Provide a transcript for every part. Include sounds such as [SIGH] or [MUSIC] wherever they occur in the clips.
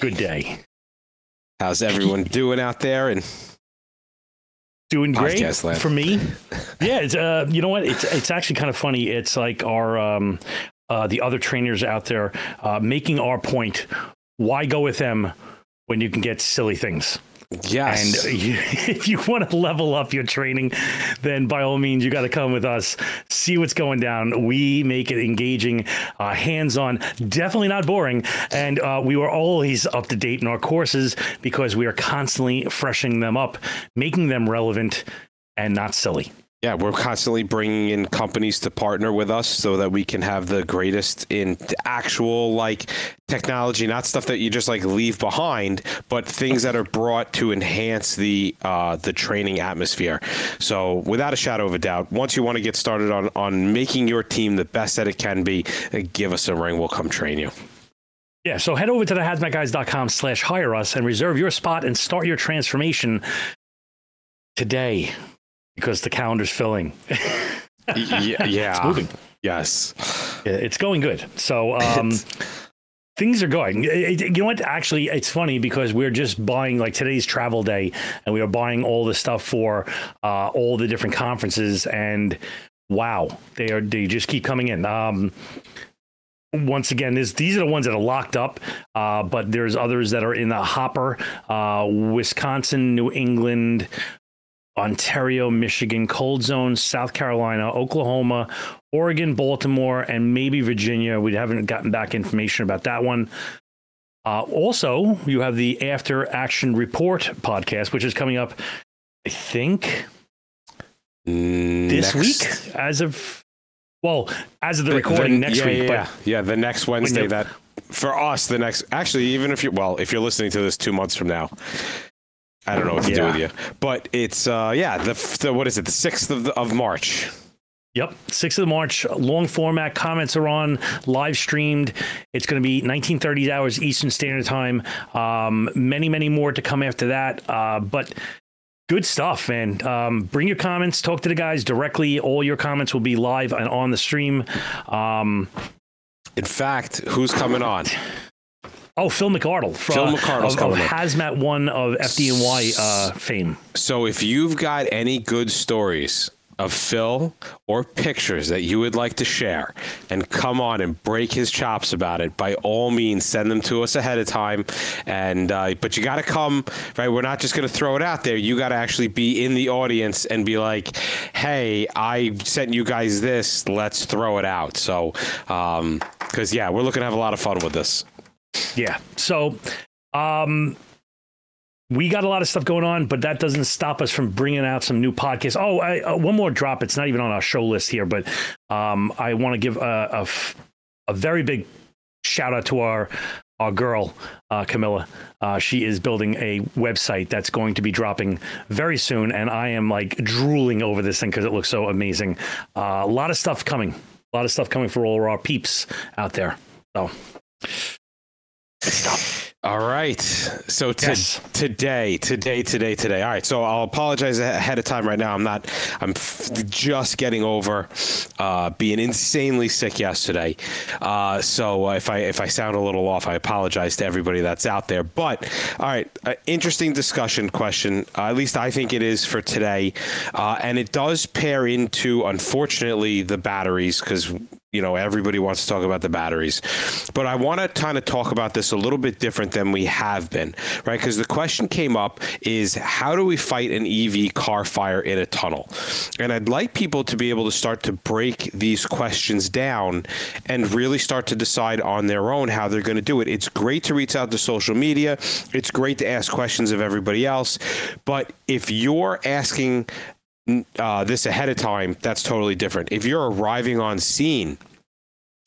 Good day. how's everyone [LAUGHS] doing out there? And Doing great for me. [LAUGHS] Yeah, it's uh, you know what? It's it's actually kind of funny. It's like our um, uh, the other trainers out there uh, making our point. Why go with them when you can get silly things? Yes, And you, [LAUGHS] if you want to level up your training, then by all means, you got to come with us. See what's going down. We make it engaging, uh, hands on, definitely not boring. And uh, we were always up to date in our courses because we are constantly freshening them up, making them relevant and not silly. Yeah, we're constantly bringing in companies to partner with us so that we can have the greatest in actual like technology, not stuff that you just like leave behind, but things that are brought to enhance the uh, the training atmosphere. So, without a shadow of a doubt, once you want to get started on on making your team the best that it can be, uh, give us a ring. We'll come train you. Yeah, so head over to the hazmatguys.com slash hire us and reserve your spot and start your transformation today because the calendar's filling. [LAUGHS] yeah, yeah. It's moving. Yes. It's going good. So [LAUGHS] um, things are going. It- You know what? Actually, it's funny because we're just buying like today's travel day, and we are buying all the stuff for uh, all the different conferences. And wow, they are they just keep coming in. Um, once again, this, these are the ones that are locked up, uh, but there's others that are in the hopper. Uh, Wisconsin, New England, Ontario, Michigan, cold zone, South Carolina, Oklahoma, Oregon, Baltimore, and maybe Virginia. We haven't gotten back information about that one. Uh, also, you have the After Action Report podcast, which is coming up, I think, this week, as of well, as of the recording the- next yeah, week. Yeah, but yeah. Yeah, the next Wednesday. That for us, the next. Actually, even if you well, if you're listening to this two months from now, I don't know what to do with you. But it's uh, yeah, the, the what is it? The sixth of, the, of March. Yep, 6th of March, long format. Comments are on, live streamed. It's going to be 1930 hours Eastern Standard Time. Um, many, many more to come after that. Uh, but good stuff, man. Um, bring your comments, talk to the guys directly. All your comments will be live and on the stream. Um, In fact, who's coming on? Oh, Phil McArdle. From, Phil McArdle's of, of coming on. Hazmat One of FDNY uh, fame. So if you've got any good stories of Phil or pictures that you would like to share and come on and break his chops about it, by all means send them to us ahead of time. And uh, but you got to come right. We're not just going to throw it out there. You got to actually be in the audience and be like, "Hey, I sent you guys this. Let's throw it out." So, because yeah, we're looking to have a lot of fun with this. Yeah. So, um, we got a lot of stuff going on, but that doesn't stop us from bringing out some new podcasts. Oh, I, uh, one more drop. It's not even on our show list here, but um, I want to give a, a f- a very big shout out to our our girl uh, Camilla. Uh, she is building a website that's going to be dropping very soon, and I am like drooling over this thing because it looks so amazing. Uh, a lot of stuff coming. A lot of stuff coming for all our peeps out there. So. Good stuff. All right. So to, Yes. today, today, today, today. All right. So I'll apologize ahead of time right now. I'm not. I'm f- just getting over uh, being insanely sick yesterday. Uh, so if I if I sound a little off, I apologize to everybody that's out there. But all right, uh, interesting discussion question. Uh, at least I think it is for today, uh, and it does pair into unfortunately the batteries because you know everybody wants to talk about the batteries. But i want to kind of talk about this a little bit different than we have been right? Because the question came up is how do we fight an ev car fire in a tunnel? And i'd like people to be able to start to break these questions down and really start to decide on their own how they're going to do it. It's great to reach out to social media. It's great to ask questions of everybody else. But if you're asking uh, this ahead of time, that's totally different. If you're arriving on scene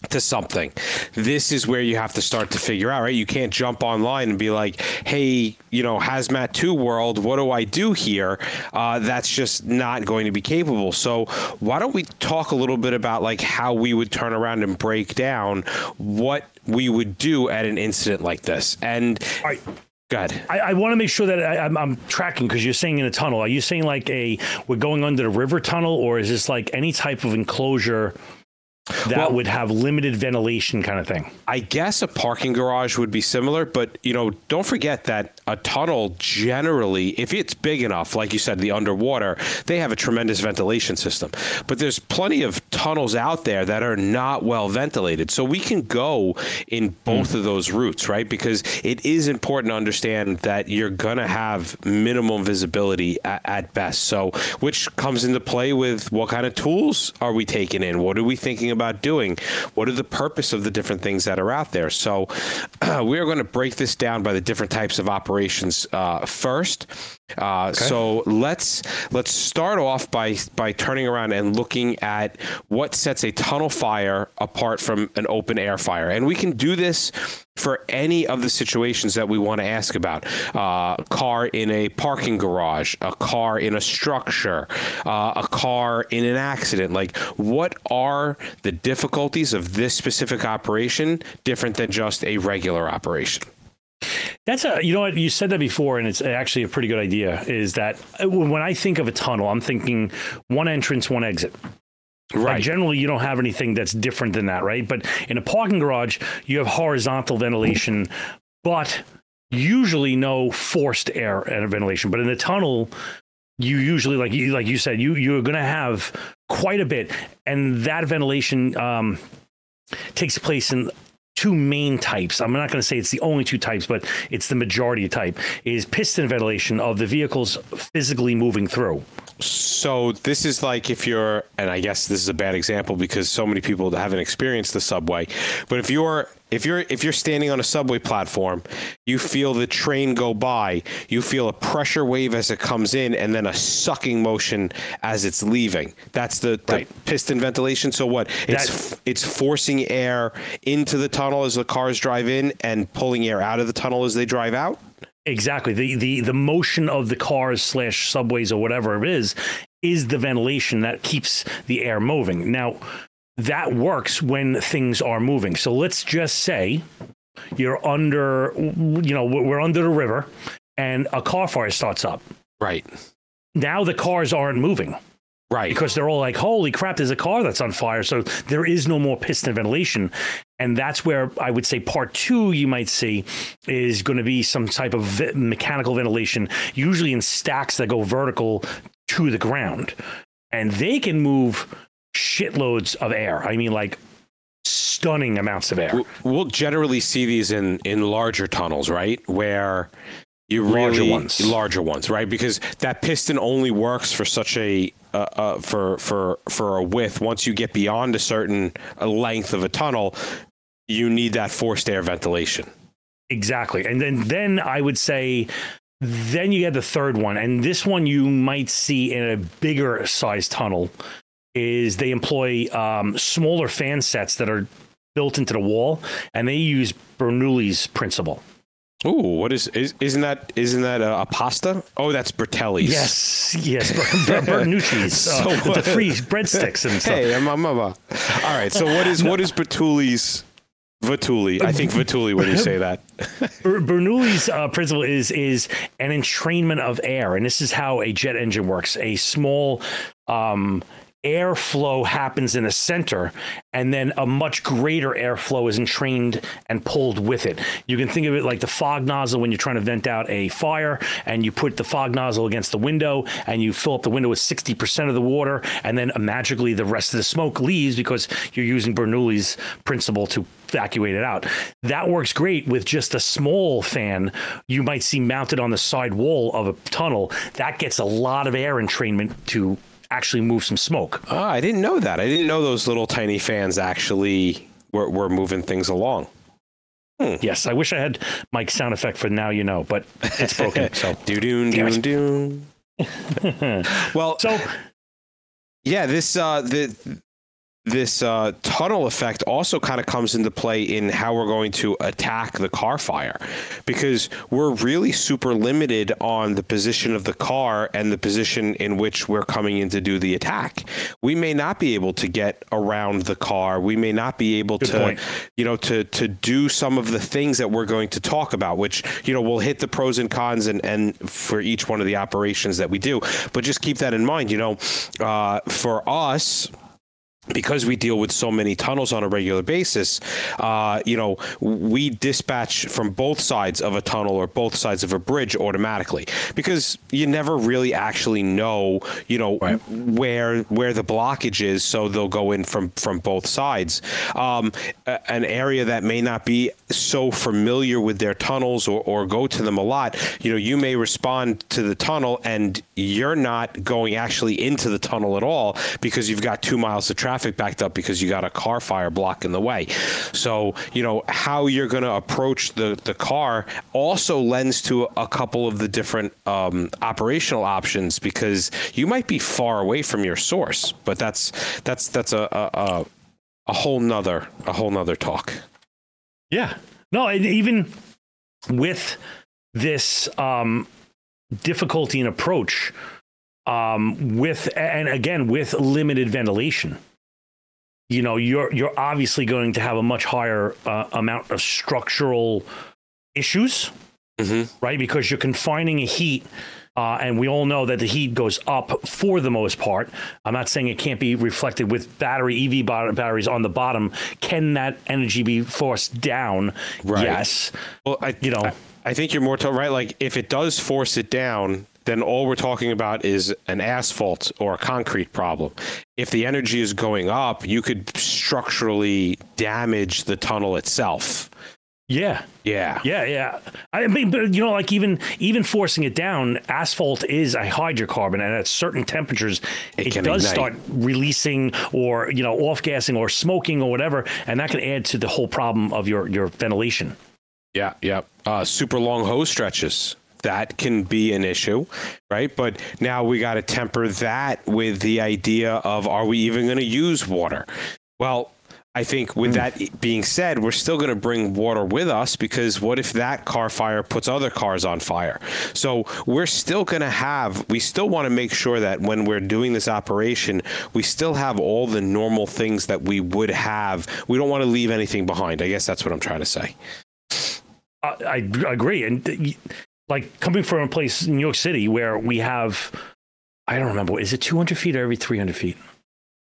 to something, this is where you have to start to figure out, right? You can't jump online and be like, hey, you know, Hazmat 2 world, what do I do here? Uh, that's just not going to be capable. So, why don't we talk a little bit about like how we would turn around and break down what we would do at an incident like this? And All right. go. I, I want to make sure that I, I'm, I'm tracking because you're saying in a tunnel. Are you saying like a we're going under the river tunnel, or is this like any type of enclosure that Well- would have limited ventilation kind of thing. I guess a parking garage would be similar, but you know, don't forget that a tunnel generally, if it's big enough, like you said, the underwater, they have a tremendous ventilation system. But there's plenty of tunnels out there that are not well ventilated. So we can go in both hmm. of those routes, right? Because it is important to understand that you're going to have minimum visibility at, at best. So, which comes into play with what kind of tools are we taking in? What are we thinking about doing? What are the purpose of the different things that are out there? So, [CLEARS THROAT] we are going to break this down by the different types of operations uh, first. Uh, So let's let's start off by by turning around and looking at what sets a tunnel fire apart from an open air fire, and we can do this for any of the situations that we want to ask about. Uh, a car in a parking garage, a car in a structure, uh, a car in an accident. Like, what are the difficulties of this specific operation different than just a regular operation? That's a you know what you said that before, and it's actually a pretty good idea. Is that uh, when I think of a tunnel, I'm thinking one entrance, one exit. Like generally, you don't have anything that's different than that, right? But in a parking garage, you have horizontal ventilation, but usually no forced air and ventilation. But in the tunnel, you usually, like you like you said, you you're going to have quite a bit, and that ventilation um, takes place in two main types. I'm not going to say it's the only two types, but it's the majority type is piston ventilation of the vehicles physically moving through. So this is like if you're, and I guess this is a bad example because so many people haven't experienced the subway. But if you're if you're if you're standing on a subway platform, you feel the train go by. You feel a pressure wave as it comes in, and then a sucking motion as it's leaving. That's the, the Right. piston ventilation. So what? It's That- f- it's forcing air into the tunnel as the cars drive in, and pulling air out of the tunnel as they drive out. Exactly. The the the motion of the cars slash subways or whatever it is is the ventilation that keeps the air moving. Now that works when things are moving. So let's just say you're under you know we're under the river and a car fire starts up. Right. Now the cars aren't moving. Right. because they're all like, "Holy crap! There's a car that's on fire!" So there is no more piston ventilation, and that's where I would say part two you might see is going to be some type of mechanical ventilation, usually in stacks that go vertical to the ground, and they can move shitloads of air. I mean, like stunning amounts of air. We'll generally see these in in larger tunnels, right? Where you Larger really ones. larger ones, right? Because that piston only works for such a uh, uh, for for for a width. Once you get beyond a certain length of a tunnel, you need that forced air ventilation. Exactly. And then then I would say then you get the third one and this one you might see in a bigger size tunnel is they employ um, smaller fan sets that are built into the wall and they use Bernoulli's principle. Ooh, what is, is isn't that isn't that a, a pasta? Oh, that's Bertelli's. Yes, yes, Ber- Ber- Bernucci's [LAUGHS] uh, So the free breadsticks and stuff. Hey, I'm, I'm, I'm, uh, all right. So what is what is Bertulli's Vituli? I think Vituli when you say that. [LAUGHS] Bernoulli's uh, principle is is an entrainment of air, and this is how a jet engine works. A small um, airflow happens in the center, and then a much greater airflow is entrained and pulled with it. You can think of it like the fog nozzle when you're trying to vent out a fire, and you put the fog nozzle against the window, and you fill up the window with 60% of the water, and then magically the rest of the smoke leaves because you're using Bernoulli's principle to evacuate it out. That works great with just a small fan you might see mounted on the side wall of a tunnel. That gets a lot of air entrainment to actually move some smoke. Oh, I didn't know that. I didn't know those little tiny fans actually were, were moving things along. Yes, I wish I had my sound effect for now you know, but it's broken. So [LAUGHS] Do doon Damn doon doon. [LAUGHS] Well, so yeah, this uh, the this uh, tunnel effect also kind of comes into play in how we're going to attack the car fire because we're really super limited on the position of the car and the position in which we're coming in to do the attack. We may not be able to get around the car. We may not be able Good to point. you know to to do some of the things that we're going to talk about which you know we'll hit the pros and cons and and for each one of the operations that we do but just keep that in mind you know uh, for us because we deal with so many tunnels on a regular basis, uh, you know, we dispatch from both sides of a tunnel or both sides of a bridge automatically because you never really actually know, you know, right. where where the blockage is. So they'll go in from from both sides. Um, an area that may not be so familiar with their tunnels or, or go to them a lot, you know, you may respond to the tunnel and you're not going actually into the tunnel at all because you've got two miles of traffic traffic backed up because you got a car fire blocking the way. So, you know, how you're going to approach the, the car also lends to a couple of the different um, operational options because you might be far away from your source, but that's that's that's a a, a whole nother a whole nother talk. Yeah. No, even with this um, difficulty in approach, um, with and again with limited ventilation you know you're you're obviously going to have a much higher uh, amount of structural issues mm-hmm. right because you're confining a heat uh, and we all know that the heat goes up for the most part. I'm not saying it can't be reflected with battery EV batteries on the bottom. Can that energy be forced down? Right. Yes. Well, I, you know, I, I think you're more to, right. Like if it does force it down, then all we're talking about is an asphalt or a concrete problem. If the energy is going up, you could structurally damage the tunnel itself. Yeah. Yeah. Yeah, yeah. I mean, but you know, like even even forcing it down, asphalt is a hydrocarbon, and at certain temperatures, it, it does ignite. start releasing or you know off gassing or smoking or whatever, and that can add to the whole problem of your your ventilation. Yeah, yeah. Uh, super long hose stretches that can be an issue, right? But now we got to temper that with the idea of are we even going to use water? Well, I think with mm. that being said, we're still going to bring water with us because what if that car fire puts other cars on fire? So we're still going to have, we still want to make sure that when we're doing this operation, we still have all the normal things that we would have. We don't want to leave anything behind. I guess that's what I'm trying to say. I agree. And like coming from a place in New York City where we have, I don't remember, is it 200 feet or every 300 feet? I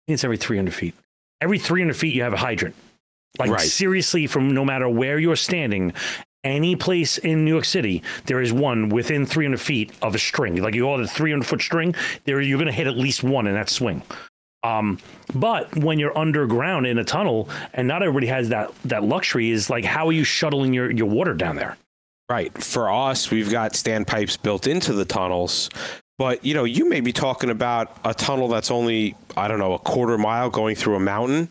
think it's every 300 feet. Every 300 feet, you have a hydrant. Like right. seriously, from no matter where you're standing, any place in New York City, there is one within 300 feet of a string. Like you hold a 300 foot string, there you're going to hit at least one in that swing. Um, but when you're underground in a tunnel, and not everybody has that that luxury, is like how are you shuttling your your water down there? Right. For us, we've got standpipes built into the tunnels. But you know, you may be talking about a tunnel that's only I don't know a quarter mile going through a mountain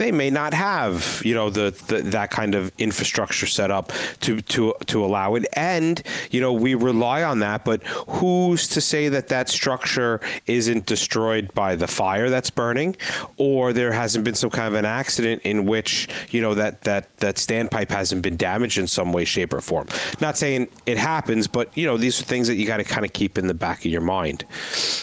they may not have you know the, the, that kind of infrastructure set up to to to allow it. And you know we rely on that but who's to say that that structure isn't destroyed by the fire that's burning or there hasn't been some kind of an accident in which you know that that that standpipe hasn't been damaged in some way shape or form. Not saying it happens but you know these are things that you got to kind of keep in the back of your mind.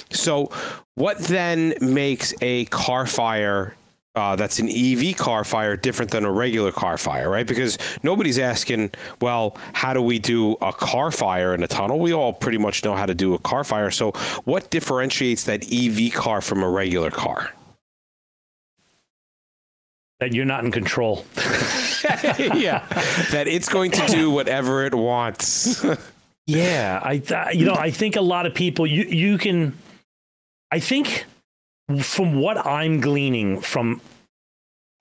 So what then makes a car fire uh, that's an EV car fire different than a regular car fire, right? Because nobody's asking, well, how do we do a car fire in a tunnel? We all pretty much know how to do a car fire. So, what differentiates that EV car from a regular car? That you're not in control. [LAUGHS] [LAUGHS] yeah, that it's going to do whatever it wants. yeah, I, you know, I think a lot of people, you, you can, I think from what I'm gleaning from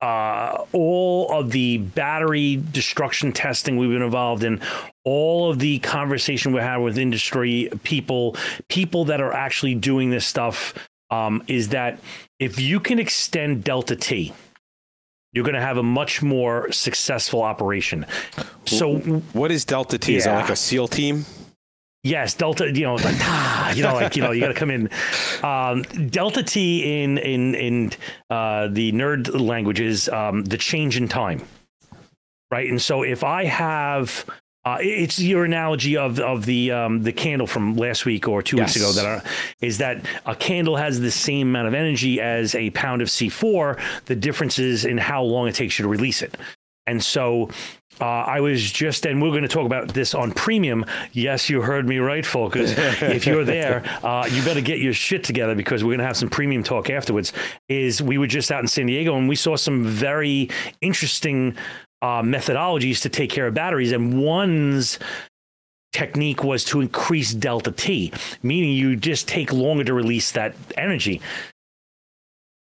uh, all of the battery destruction testing we've been involved in, all of the conversation we had with industry people, people that are actually doing this stuff, um, is that if you can extend Delta T, you're going to have a much more successful operation. So, what is Delta T? Yeah. Is that like a SEAL team? Yes, Delta. You know, like ah, you know, like you know, you got to come in. Um, Delta T in in in uh, the nerd languages, um, the change in time, right? And so if I have uh, it's your analogy of of the um, the candle from last week or two yes. weeks ago that is that a candle has the same amount of energy as a pound of C4. The difference is in how long it takes you to release it. And so uh, I was just, and we're going to talk about this on premium. Yes, you heard me right, folks. [LAUGHS] if you're there, uh, you better get your shit together because we're going to have some premium talk afterwards. Is we were just out in San Diego and we saw some very interesting uh, methodologies to take care of batteries, and one's technique was to increase delta T, meaning you just take longer to release that energy.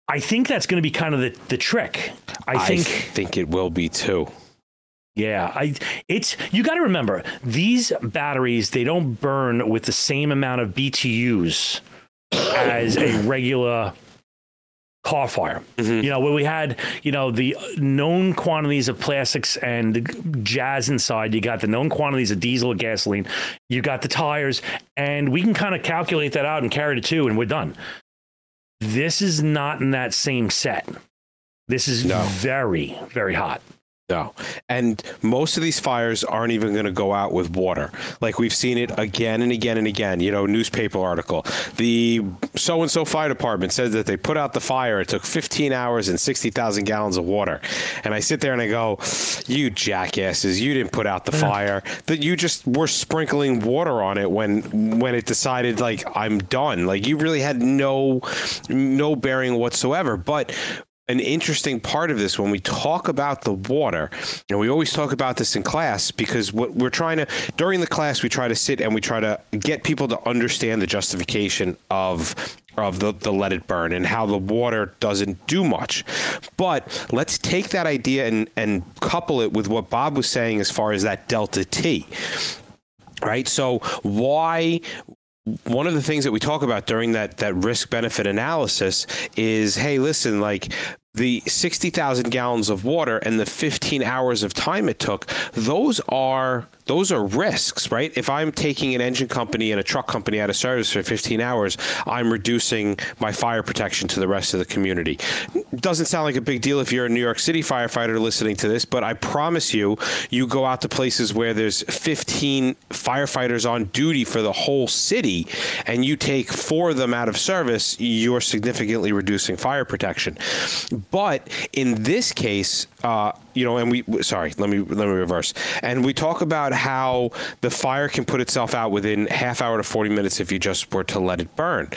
I think that's going to be kind of the, the trick. I think I think it will be too. Yeah, I it's you got to remember these batteries they don't burn with the same amount of BTUs as a regular car fire. Mm-hmm. You know, where we had, you know, the known quantities of plastics and jazz inside, you got the known quantities of diesel or gasoline, you got the tires, and we can kind of calculate that out and carry the two, and we're done. This is not in that same set. This is no. very, very hot. No. And most of these fires aren't even going to go out with water. Like we've seen it again and again and again. You know, newspaper article. The so and so fire department says that they put out the fire. It took 15 hours and 60,000 gallons of water. And I sit there and I go, you jackasses, you didn't put out the fire. That you just were sprinkling water on it when when it decided like I'm done. Like you really had no no bearing whatsoever. But an interesting part of this when we talk about the water, and we always talk about this in class because what we're trying to during the class we try to sit and we try to get people to understand the justification of of the, the let it burn and how the water doesn't do much. But let's take that idea and, and couple it with what Bob was saying as far as that delta T. Right? So why one of the things that we talk about during that that risk benefit analysis is hey listen like the 60,000 gallons of water and the 15 hours of time it took those are those are risks, right? If I'm taking an engine company and a truck company out of service for 15 hours, I'm reducing my fire protection to the rest of the community. Doesn't sound like a big deal if you're a New York City firefighter listening to this, but I promise you, you go out to places where there's 15 firefighters on duty for the whole city and you take four of them out of service, you're significantly reducing fire protection. But in this case, uh, you know, and we sorry, let me let me reverse. And we talk about how the fire can put itself out within half hour to 40 minutes if you just were to let it burn.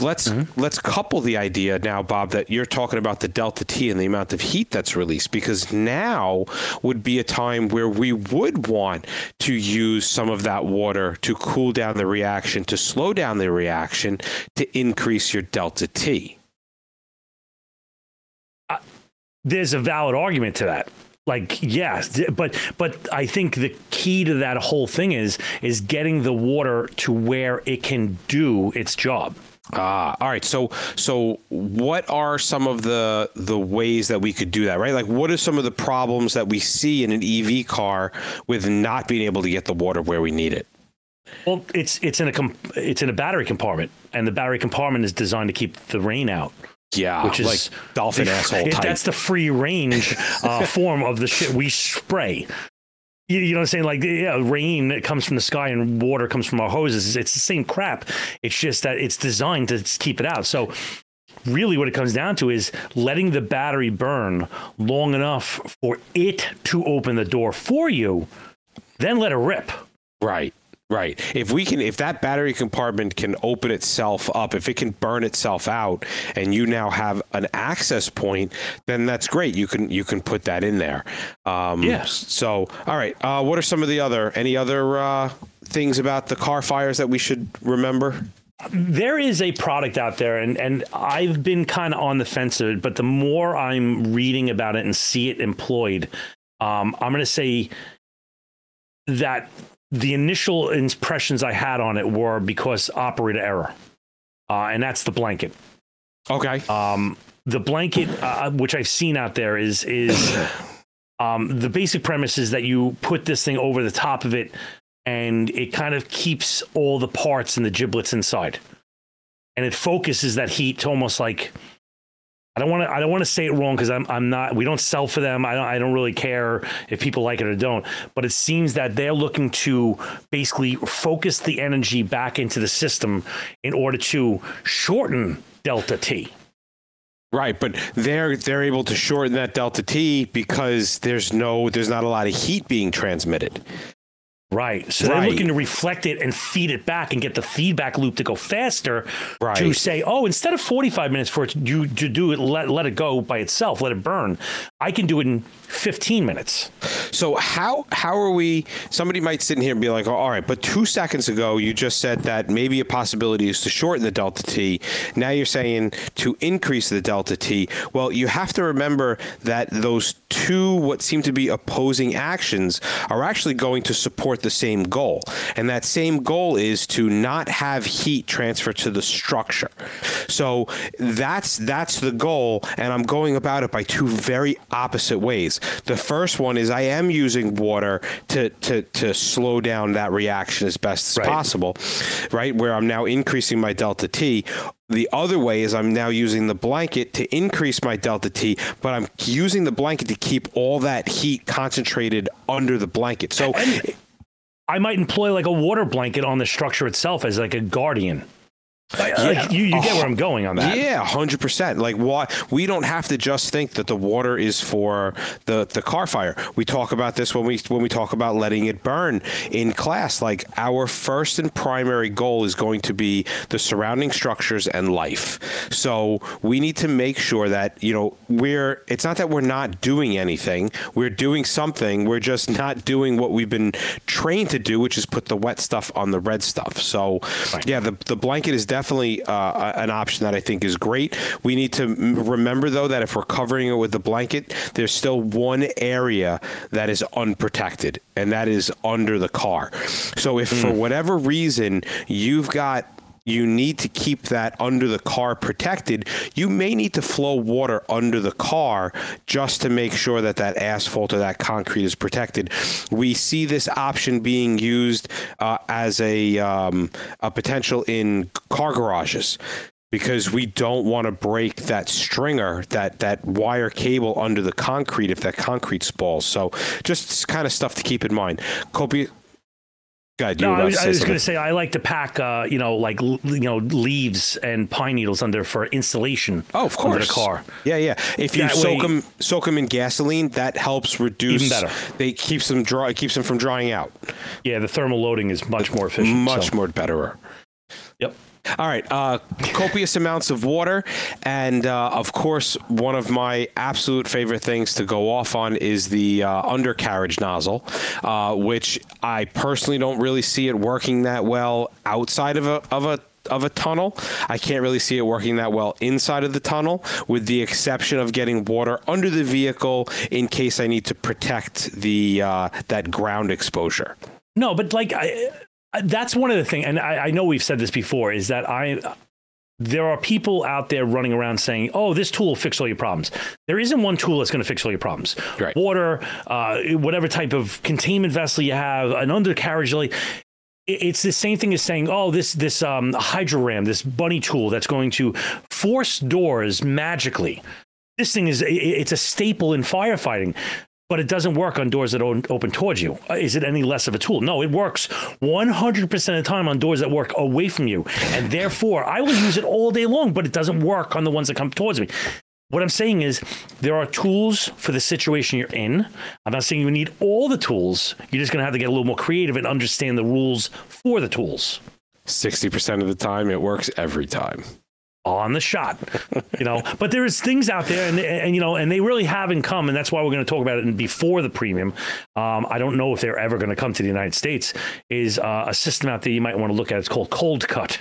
Let's mm-hmm. let's couple the idea now, Bob, that you're talking about the delta T and the amount of heat that's released because now would be a time where we would want to use some of that water to cool down the reaction, to slow down the reaction, to increase your delta T. there's a valid argument to that like yes but but i think the key to that whole thing is is getting the water to where it can do its job Ah, all right. So, so what are some of the the ways that we could do that? Right, like what are some of the problems that we see in an EV car with not being able to get the water where we need it? Well, it's it's in a it's in a battery compartment, and the battery compartment is designed to keep the rain out. Yeah, which is like dolphin asshole type. That's the free range uh, [LAUGHS] form of the shit we spray. You, you know what I'm saying? Like, yeah, rain comes from the sky and water comes from our hoses. It's the same crap. It's just that it's designed to keep it out. So, really, what it comes down to is letting the battery burn long enough for it to open the door for you, then let it rip. Right. Right. If we can, if that battery compartment can open itself up, if it can burn itself out, and you now have an access point, then that's great. You can you can put that in there. Um, yes. So, all right. Uh, what are some of the other any other uh, things about the car fires that we should remember? There is a product out there, and, and I've been kind of on the fence of it, but the more I'm reading about it and see it employed, um, I'm going to say that the initial impressions I had on it were because operator error, uh, and that's the blanket. Okay. Um, the blanket, uh, which I've seen out there, is is [CLEARS THROAT] um, the basic premise is that you put this thing over the top of it, and it kind of keeps all the parts and the giblets inside, and it focuses that heat to almost like I don't want to. I don't want to say it wrong because I'm. I'm not. We don't sell for them. I don't. I don't really care if people like it or don't. But it seems that they're looking to basically focus the energy back into the system in order to shorten delta T. Right, but they're they're able to shorten that delta T because there's no there's not a lot of heat being transmitted. Right. So Right. they're looking to reflect it and feed it back and get the feedback loop to go faster right. to say, oh, instead of 45 minutes for it to do, to do it, let, let it go by itself, let it burn, I can do it in 15 minutes. So how how are we? Somebody might sit in here and be like, oh, "All right," but two seconds ago you just said that maybe a possibility is to shorten the delta t. Now you're saying to increase the delta t. Well, you have to remember that those two what seem to be opposing actions are actually going to support the same goal, and that same goal is to not have heat transfer to the structure. So that's that's the goal, and I'm going about it by two very opposite ways. The first one is I am using water to to to slow down that reaction as best as Right. possible, right? Where I'm now increasing my delta T. The other way is I'm now using the blanket to increase my delta T, but I'm using the blanket to keep all that heat concentrated under the blanket. So I might employ like a water blanket on the structure itself as like a guardian. Like, like, you, you get where I'm going on that. Yeah, hundred percent. Like, why we don't have to just think that the water is for the the car fire. We talk about this when we when we talk about letting it burn in class. Like, our first and primary goal is going to be the surrounding structures and life. So we need to make sure that you know we're. It's not that we're not doing anything. We're doing something. We're just not doing what we've been trained to do, which is put the wet stuff on the red stuff. So, yeah, the the blanket is definitely uh, an option that I think is great. We need to remember though that if we're covering it with the blanket, there's still one area that is unprotected, and that is under the car. So if for whatever reason you've got you need to keep that under the car protected. You may need to flow water under the car just to make sure that that asphalt or that concrete is protected. We see this option being used uh, as a um, a potential in car garages because we don't want to break that stringer, that that wire cable under the concrete if that concrete spalls. So just kind of stuff to keep in mind. Kobe, God, No, I was, I was going to say I like to pack, uh, you know, like you know, leaves and pine needles under for insulation. Oh, of course, under the car. Yeah, yeah. If you That soak way- them, soak them in gasoline, that helps reduce. Even better. They keeps them dry. It keeps them from drying out. Yeah, the thermal loading is much more efficient. Much so- more betterer. Yep. All right, uh, copious amounts of water, and uh, of course, one of my absolute favorite things to go off on is the uh, undercarriage nozzle, uh, which I personally don't really see it working that well outside of a of a of a tunnel. I can't really see it working that well inside of the tunnel, with the exception of getting water under the vehicle in case I need to protect the uh, that ground exposure. No, but like I, that's one of the things, and I, I know we've said this before, is that I. There are people out there running around saying, "Oh, this tool will fix all your problems." There isn't one tool that's going to fix all your problems. Right. Water, uh, whatever type of containment vessel you have, an undercarriage, like it's the same thing as saying, "Oh, this this um, Hydra-Ram, this bunny tool that's going to force doors magically." This thing is it's a staple in firefighting, but it doesn't work on doors that open towards you. Uh, Is it any less of a tool? No, it works 100% of the time on doors that work away from you, and therefore I will use it all day long, but it doesn't work on the ones that come towards me. What I'm saying is, there are tools for the situation you're in. I'm not saying you need all the tools. You're just going to have to get a little more creative and understand the rules for the tools Sixty percent of the time, it works every time. On the shot, you know. But there's things out there, and, and you know, and they really haven't come, and that's why we're going to talk about it in before the premium. Um, I don't know if they're ever going to come to the United States. Is uh, a system out there you might want to look at? It's called Cold Cut.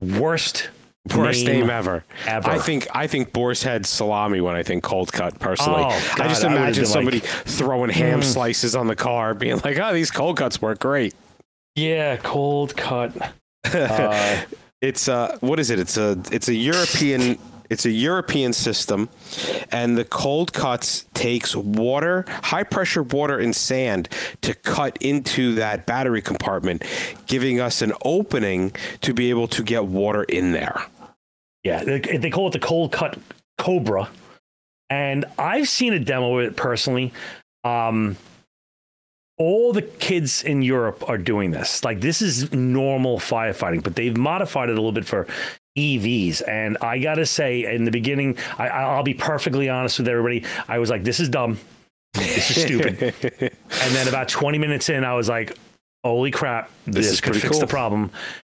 Worst. Worst name ever. ever. I think I think boar's head salami when I think cold cut. Personally, Oh, I God, just I would've imagine been somebody like- Mm. throwing ham slices on the car, being like, "Oh, these cold cuts work great." Yeah, Cold Cut. [LAUGHS] Uh, It's uh, what is it? It's a it's a European it's a European system, and the cold cuts takes water, high pressure water and sand to cut into that battery compartment, giving us an opening to be able to get water in there. Yeah, they, they call it the cold cut Cobra, and I've seen a demo of it personally. Um, all the kids in Europe are doing this. Like this is normal firefighting, but they've modified it a little bit for EVs. And I got to say, in the beginning, I, I'll be perfectly honest with everybody. I was like, this is dumb. This is stupid. [LAUGHS] and then about 20 minutes in, I was like, holy crap, this, is could fix cool. the problem.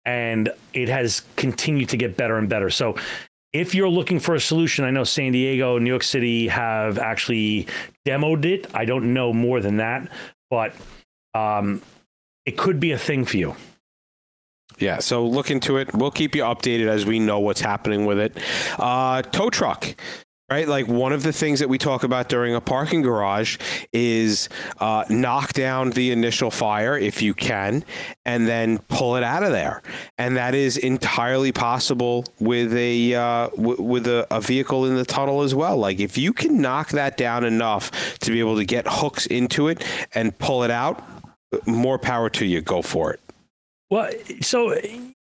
And it has continued to get better and better. So if you're looking for a solution, I know San Diego, New York City have actually demoed it. I don't know more than that, but um, it could be a thing for you. Yeah, so look into it. We'll keep you updated as we know what's happening with it. Uh, tow truck, right? Like one of the things that we talk about during a parking garage is uh, knock down the initial fire if you can, and then pull it out of there. And that is entirely possible with a uh, w- with a, a vehicle in the tunnel as well. Like if you can knock that down enough to be able to get hooks into it and pull it out, more power to you. Go for it. Well, so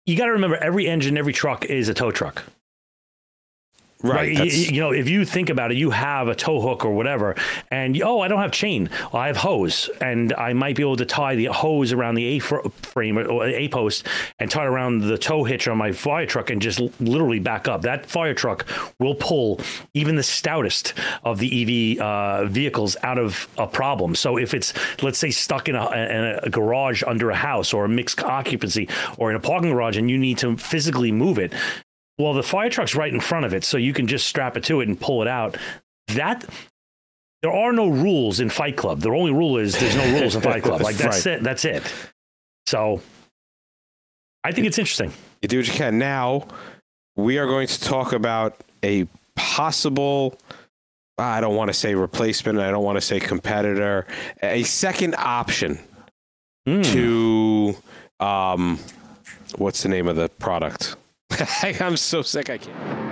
you got to remember every engine, every truck is a tow truck. Right. You, you know, if you think about it, you have a tow hook or whatever, and oh, I don't have chain. I have hose, and I might be able to tie the hose around the A frame or A post and tie it around the tow hitch on my fire truck and just literally back up. That fire truck will pull even the stoutest of the EV uh, vehicles out of a problem. So if it's let's say stuck in a, in a garage under a house or a mixed occupancy or in a parking garage, and you need to physically move it, well, the fire truck's right in front of it, so you can just strap it to it and pull it out. That there are no rules in Fight Club. The only rule is there's no rules in Fight [LAUGHS] Club. Like that's Right. it. That's it. So I think it's interesting. You do what you can. Now, we are going to talk about a possible, I don't want to say replacement, I don't want to say competitor, a second option Mm. to, um, what's the name of the product? [LAUGHS] I'm so sick, I can't.